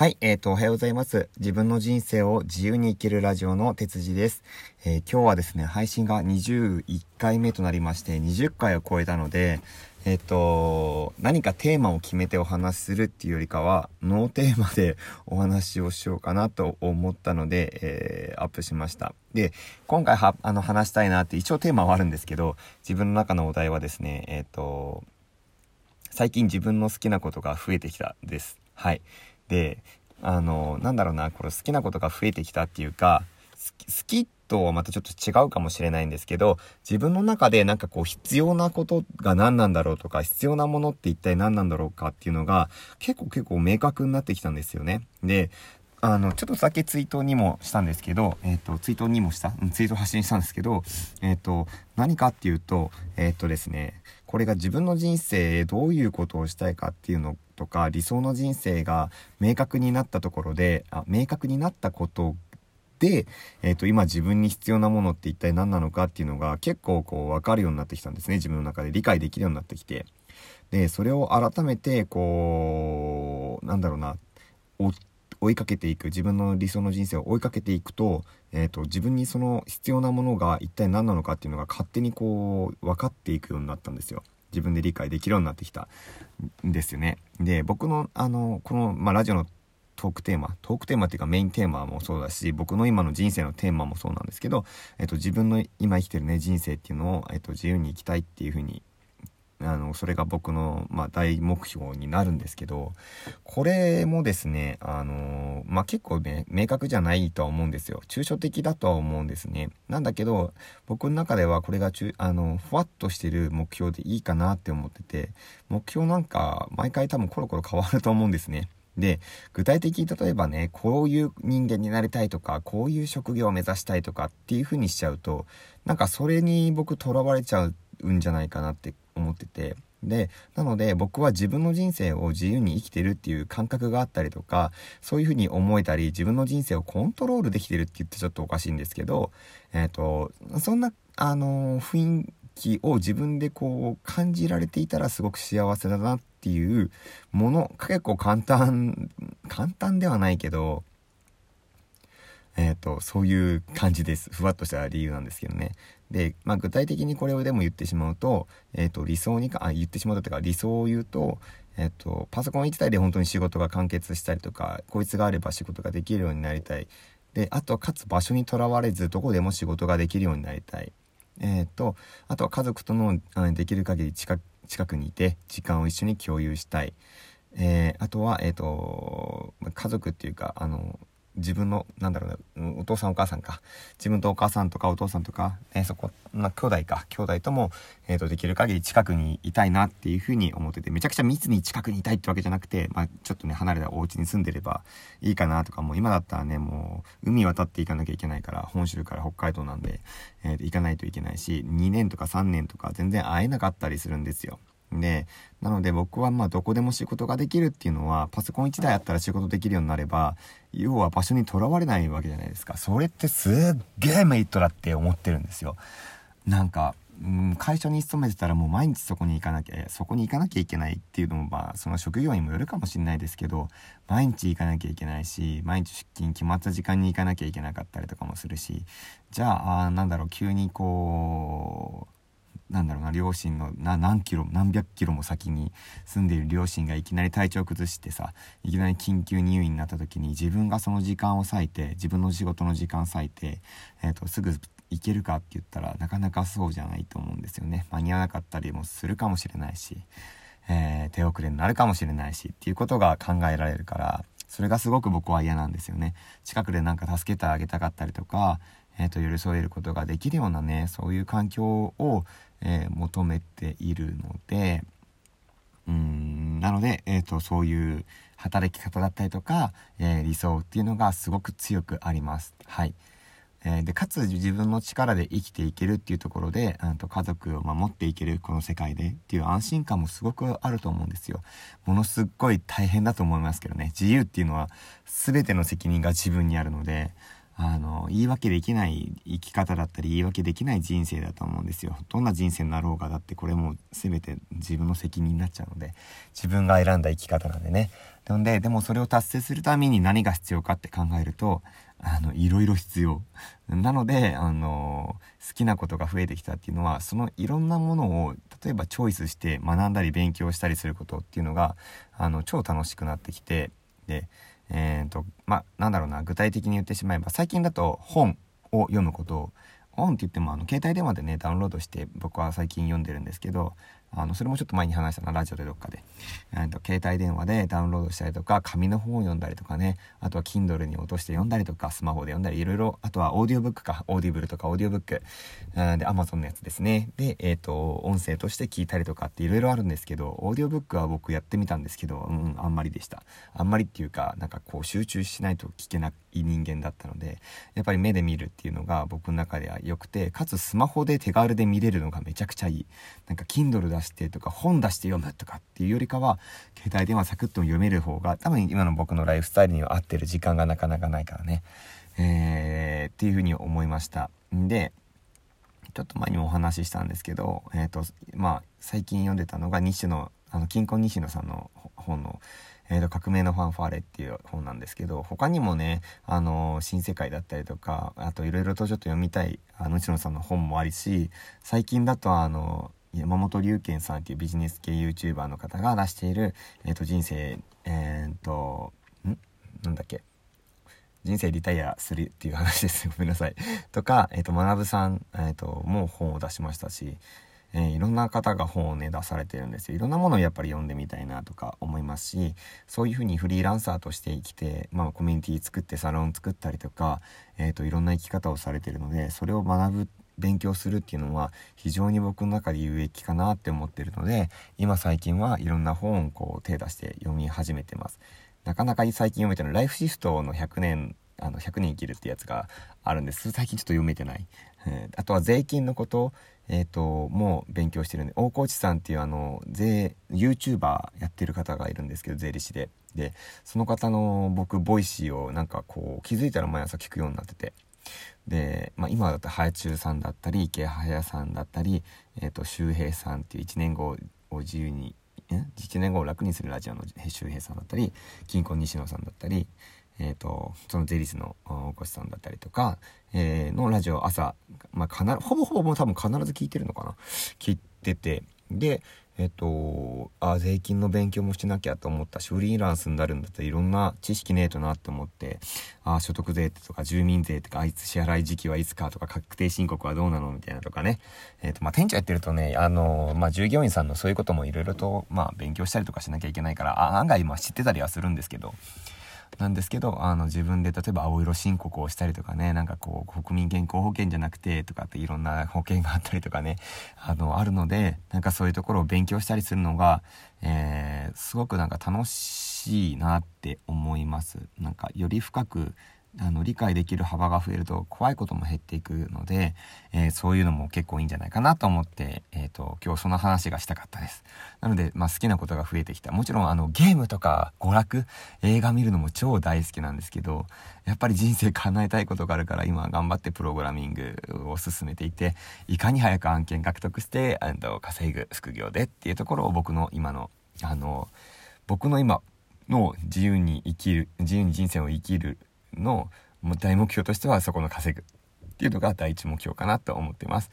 はい、えっ、ー、と、おはようございます。自分の人生を自由に生きるラジオの哲司です。えー、今日はですね、配信が21回目となりまして、20回を超えたので、えっ、ー、と、何かテーマを決めてお話しするっていうよりかは、ノーテーマで お話をしようかなと思ったので、えー、アップしました。で、今回は、あの、話したいなって一応テーマはあるんですけど、自分の中のお題はですね、えっ、と、最近自分の好きなことが増えてきたです。はい。で、あの、なんだろうな、これ好きなことが増えてきたっていうか、好きとはまたちょっと違うかもしれないんですけど、自分の中でなんかこう必要なことが何なんだろうとか、必要なものって一体何なんだろうかっていうのが、結構結構明確になってきたんですよね。で、あの、ちょっとだけツイートにもしたんですけど、えっ、ー、と、ツイートにもした、ツイート発信したんですけど、えっ、ー、と、何かっていうと、えっ、ー、とですね、これが自分の人生どういうことをしたいかっていうのとか、理想の人生が明確になったところで、あ明確になったことで、えっ、と、今自分に必要なものって一体何なのかっていうのが結構こう分かるようになってきたんですね。自分の中で理解できるようになってきて。で、それを改めて、こう、なんだろうな、追追いかけていく自分の理想の人生を追いかけていくと,、えーと、自分にその必要なものが一体何なのかっていうのが勝手にこう分かっていくようになったんですよ。自分で理解できるようになってきたんですよね。で僕のあのこの、まあ、ラジオのトークテーマトークテーマっていうかメインテーマもそうだし僕の今の人生のテーマもそうなんですけど、えっと、自分の今生きてるね人生っていうのを、えっと、自由に生きたいっていうふうにあの、それが僕の、まあ、大目標になるんですけど、これもですね、あの、まあ、結構ね、明確じゃないとは思うんですよ。抽象的だとは思うんですね。なんだけど、僕の中ではこれが中、あの、ふわっとしてる目標でいいかなって思ってて、目標なんか、毎回多分コロコロ変わると思うんですね。で、具体的に例えばね、こういう人間になりたいとか、こういう職業を目指したいとかっていう風にしちゃうと、なんかそれに僕囚われちゃううんじゃないかなって思ってて。でなので僕は自分の人生を自由に生きてるっていう感覚があったりとかそういうふうに思えたり自分の人生をコントロールできてるって言ってちょっとおかしいんですけどえっ、ー、とそんなあの雰囲気を自分でこう感じられていたらすごく幸せだなっていうもの結構簡単簡単ではないけどえっ、ー、と、そういう感じです。ふわっとした理由なんですけどね。で、まあ、具体的にこれをでも言ってしまうと、えっ、ー、と、理想にか、あ、言ってしまうというか、理想を言うと、えっ、ー、と、パソコン1台で本当に仕事が完結したりとか、こいつがあれば仕事ができるようになりたい。で、あと、かつ場所にとらわれず、どこでも仕事ができるようになりたい。えっ、と、あとは家族との、あできる限り近近くにいて、時間を一緒に共有したい。えー、あとは、えっ、と、家族っていうか、あの、自分の、なんだろうな、お父さんお母さんか。自分とお母さんとかお父さんとか、えー、そこ、ま兄弟か。兄弟とも、えっ、ー、と、できる限り近くにいたいなっていうふうに思ってて、めちゃくちゃ密に近くにいたいってわけじゃなくて、まあ、ちょっとね、離れたお家に住んでればいいかなとか、もう今だったらね、もう、海渡っていかなきゃいけないから、本州から北海道なんで、えー、行かないといけないし、2年とか3年とか全然会えなかったりするんですよ。で、なので僕はまあどこでも仕事ができるっていうのは、パソコン1台あったら仕事できるようになれば、要は場所にとらわれないわけじゃないですか。それってすっげえメリットだって思ってるんですよ。なんか、うん、会社に勤めてたらもう毎日そこに行かなきゃ、そこに行かなきゃいけないっていうのもまあその職業にもよるかもしれないですけど、毎日行かなきゃいけないし、毎日出勤決まった時間に行かなきゃいけなかったりとかもするし、じゃあ、あなんだろう、急にこう、なんだろうな両親の何キロ何百キロも先に住んでいる両親がいきなり体調崩してさいきなり緊急入院になった時に自分がその時間を割いて自分の仕事の時間割いて、えーと、すぐ行けるかって言ったらなかなかそうじゃないと思うんですよね。間に合わなかったりもするかもしれないし、えー、手遅れになるかもしれないしっていうことが考えられるからそれがすごく僕は嫌なんですよね。近くでなんか助けてあげたかったりとかえーと、寄り添えることができるようなねそういう環境を、えー、求めているのでうんなので、えーと、そういう働き方だったりとか、えー、理想っていうのがすごく強くあります。はいえー、でかつ自分の力で生きていけるっていうところであと家族を守っていけるこの世界でっていう安心感もすごくあると思うんですよ。ものすっごい大変だと思いますけどね自由っていうのは全ての責任が自分にあるのであの、言い訳できない生き方だったり、言い訳できない人生だと思うんですよ。どんな人生になろうが、だってこれも全て自分の責任になっちゃうので、自分が選んだ生き方なんでね。なので、でもそれを達成するために何が必要かって考えると、あの、いろいろ必要。なので、あの、好きなことが増えてきたっていうのは、そのいろんなものを、例えばチョイスして学んだり勉強したりすることっていうのが、あの、超楽しくなってきて、で、えっ、ー、と、まあ、なんだろうな、具体的に言ってしまえば、最近だと本を読むことを、本って言ってもあの携帯電話でねダウンロードして僕は最近読んでるんですけどあのそれもちょっと前に話したなラジオでどっかで、えーと、携帯電話でダウンロードしたりとか紙の本を読んだりとかね。あとは Kindle に落として読んだりとかスマホで読んだりいろいろ。あとはオーディオブックか。オーディブルとかオーディオブック、うん、で Amazon のやつですね。で、えっ、ー、と音声として聞いたりとかっていろいろあるんですけどオーディオブックは僕やってみたんですけど、うん、あんまりでした。あんまりっていうかなんかこう集中しないと聞けなくい人間だったのでやっぱり目で見るっていうのが僕の中では良くてかつスマホで手軽で見れるのがめちゃくちゃいい。なんか Kindle 出してとか本出して読むとかっていうよりかは携帯電話サクッと読める方が多分今の僕のライフスタイルには合ってる時間がなかなかないからね。えー、っていうふうに思いました。でちょっと前にもお話ししたんですけどえっ、ー、とまあ最近読んでたのが西野あの金婚西野さんの本のえーと、革命のファンファーレっていう本なんですけど他にもねあの新世界だったりとかあといろいろとちょっと読みたいあの内野さんの本もありし最近だとあの山本龍賢さんっていうビジネス系 YouTuber の方が出している、えーと、人生えっ、ー、とん？なんだっけ？人生リタイアするっていう話ですごめんなさい。とか、えっ、ー、と、学さん、えっ、ー、と、もう本を出しましたし、えー、いろんな方が本をね出されてるんですよ。いろんなものをやっぱり読んでみたいなとか思いますしそういうふうにフリーランサーとして生きて、まあ、コミュニティ作ってサロン作ったりとか、えーと、いろんな生き方をされてるのでそれを学ぶ勉強するっていうのは非常に僕の中で有益かなって思ってるので今最近はいろんな本をこう手出して読み始めてます。なかなか最近読めてるライフシフトの100年あの100年生きるってやつがあるんです。最近ちょっと読めてない、えー、あとは税金のこと。えっ、ー、と、もう勉強してるんで、大河内さんっていうあの、税、YouTuber やってる方がいるんですけど、税理士で。で、その方の僕、ボイシーをなんかこう、気づいたら毎朝聞くようになってて。で、まあ今だったら、はあちゅうさんだったり、イケハヤさんだったり、えっ、ー、と、周平さんっていう1年後を自由に、1年後を楽にするラジオの周平さんだったり、金庫西野さんだったり、えーと、その税理士のお越さんだったりとか、えー、のラジオ朝、まあ、必ほぼほぼ多分必ず聞いてるのかな？聞いてて。でえっ、ー、とあ税金の勉強もしなきゃと思ったしフリーランスになるんだったらいろんな知識ねえとなって思ってあ所得税とか住民税とかあいつ支払い時期はいつかとか確定申告はどうなのみたいなとかね、えーとまあ、店長やってるとねあの、まあ、従業員さんのそういうこともいろいろと、まあ、勉強したりとかしなきゃいけないから案外まあ知ってたりはするんですけどなんですけどあの自分で例えば青色申告をしたりとかねなんかこう国民健康保険じゃなくてとかっていろんな保険があったりとかねあのあるのでなんかそういうところを勉強したりするのが、えー、すごくなんか楽しいなって思います。なんかより深くあの理解できる幅が増えると怖いことも減っていくので、えー、そういうのも結構いいんじゃないかなと思って、えーと、今日その話がしたかったです。なので、まあ、好きなことが増えてきた。もちろんあのゲームとか娯楽映画見るのも超大好きなんですけどやっぱり人生叶えたいことがあるから今頑張ってプログラミングを進めていていかに早く案件獲得してあの稼ぐ副業でっていうところを僕の今のあの僕の今の自由に生きる自由に人生を生きるの大目標としてはそこの稼ぐっていうのが第一目標かなと思っています。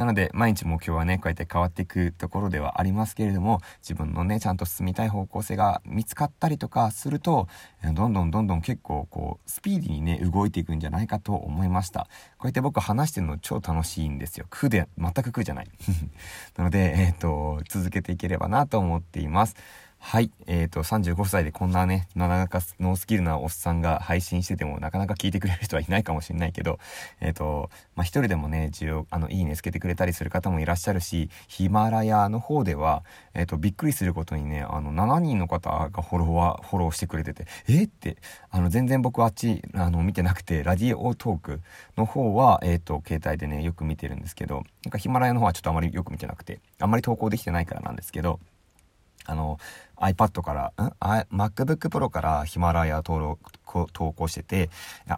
なので、毎日目標はね、こうやって変わっていくところではありますけれども、自分のね、ちゃんと進みたい方向性が見つかったりとかすると、どんどんどんどん結構こう、スピーディーにね、動いていくんじゃないかと思いました。こうやって僕話してるの超楽しいんですよ。苦で、全く苦じゃない。なので、えっ、ー、と、続けていければなと思っています。はい。えっ、ー、と、35歳でこんなね、なかなかノースキルなおっさんが配信しててもなかなか聞いてくれる人はいないかもしれないけど、えっ、ー、と、まあ、一人でもね、需要、あの、いいねつけてくれたりする方もいらっしゃるし、ヒマラヤの方では、えっ、ー、と、びっくりすることにね、あの、7人の方がフォロワー、フォローしてくれてて、えって、あの、全然僕あっち、あの、見てなくて、ラディオトークの方は、えっ、と、携帯でね、よく見てるんですけど、なんかヒマラヤの方はちょっとあまりよく見てなくて、あんまり投稿できてないからなんですけど、あの、iPad から、ん ?MacBook Pro からヒマラヤ登録投稿してて、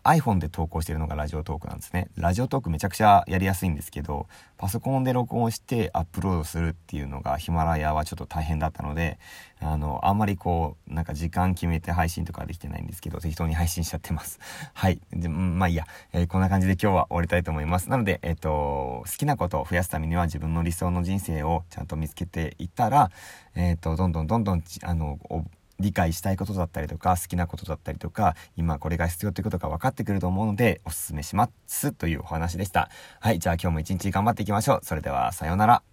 iPhone で投稿してるのがラジオトークなんですね。ラジオトークめちゃくちゃやりやすいんですけど、パソコンで録音してアップロードするっていうのがヒマラヤはちょっと大変だったので、あの、あんまりこう、なんか時間決めて配信とかできてないんですけど、適当に配信しちゃってます。はい。で、まあいいや、えー、こんな感じで今日は終わりたいと思います。なので、えっ、ー、と、好きなことを増やすためには自分の理想の人生をちゃんと見つけていったら、えっ、ー、と、どんどんどんどん、あの、理解したいことだったりとか好きなことだったりとか今これが必要ということが分かってくると思うのでおすすめしますというお話でした。はいじゃあ今日も一日頑張っていきましょう。それではさようなら。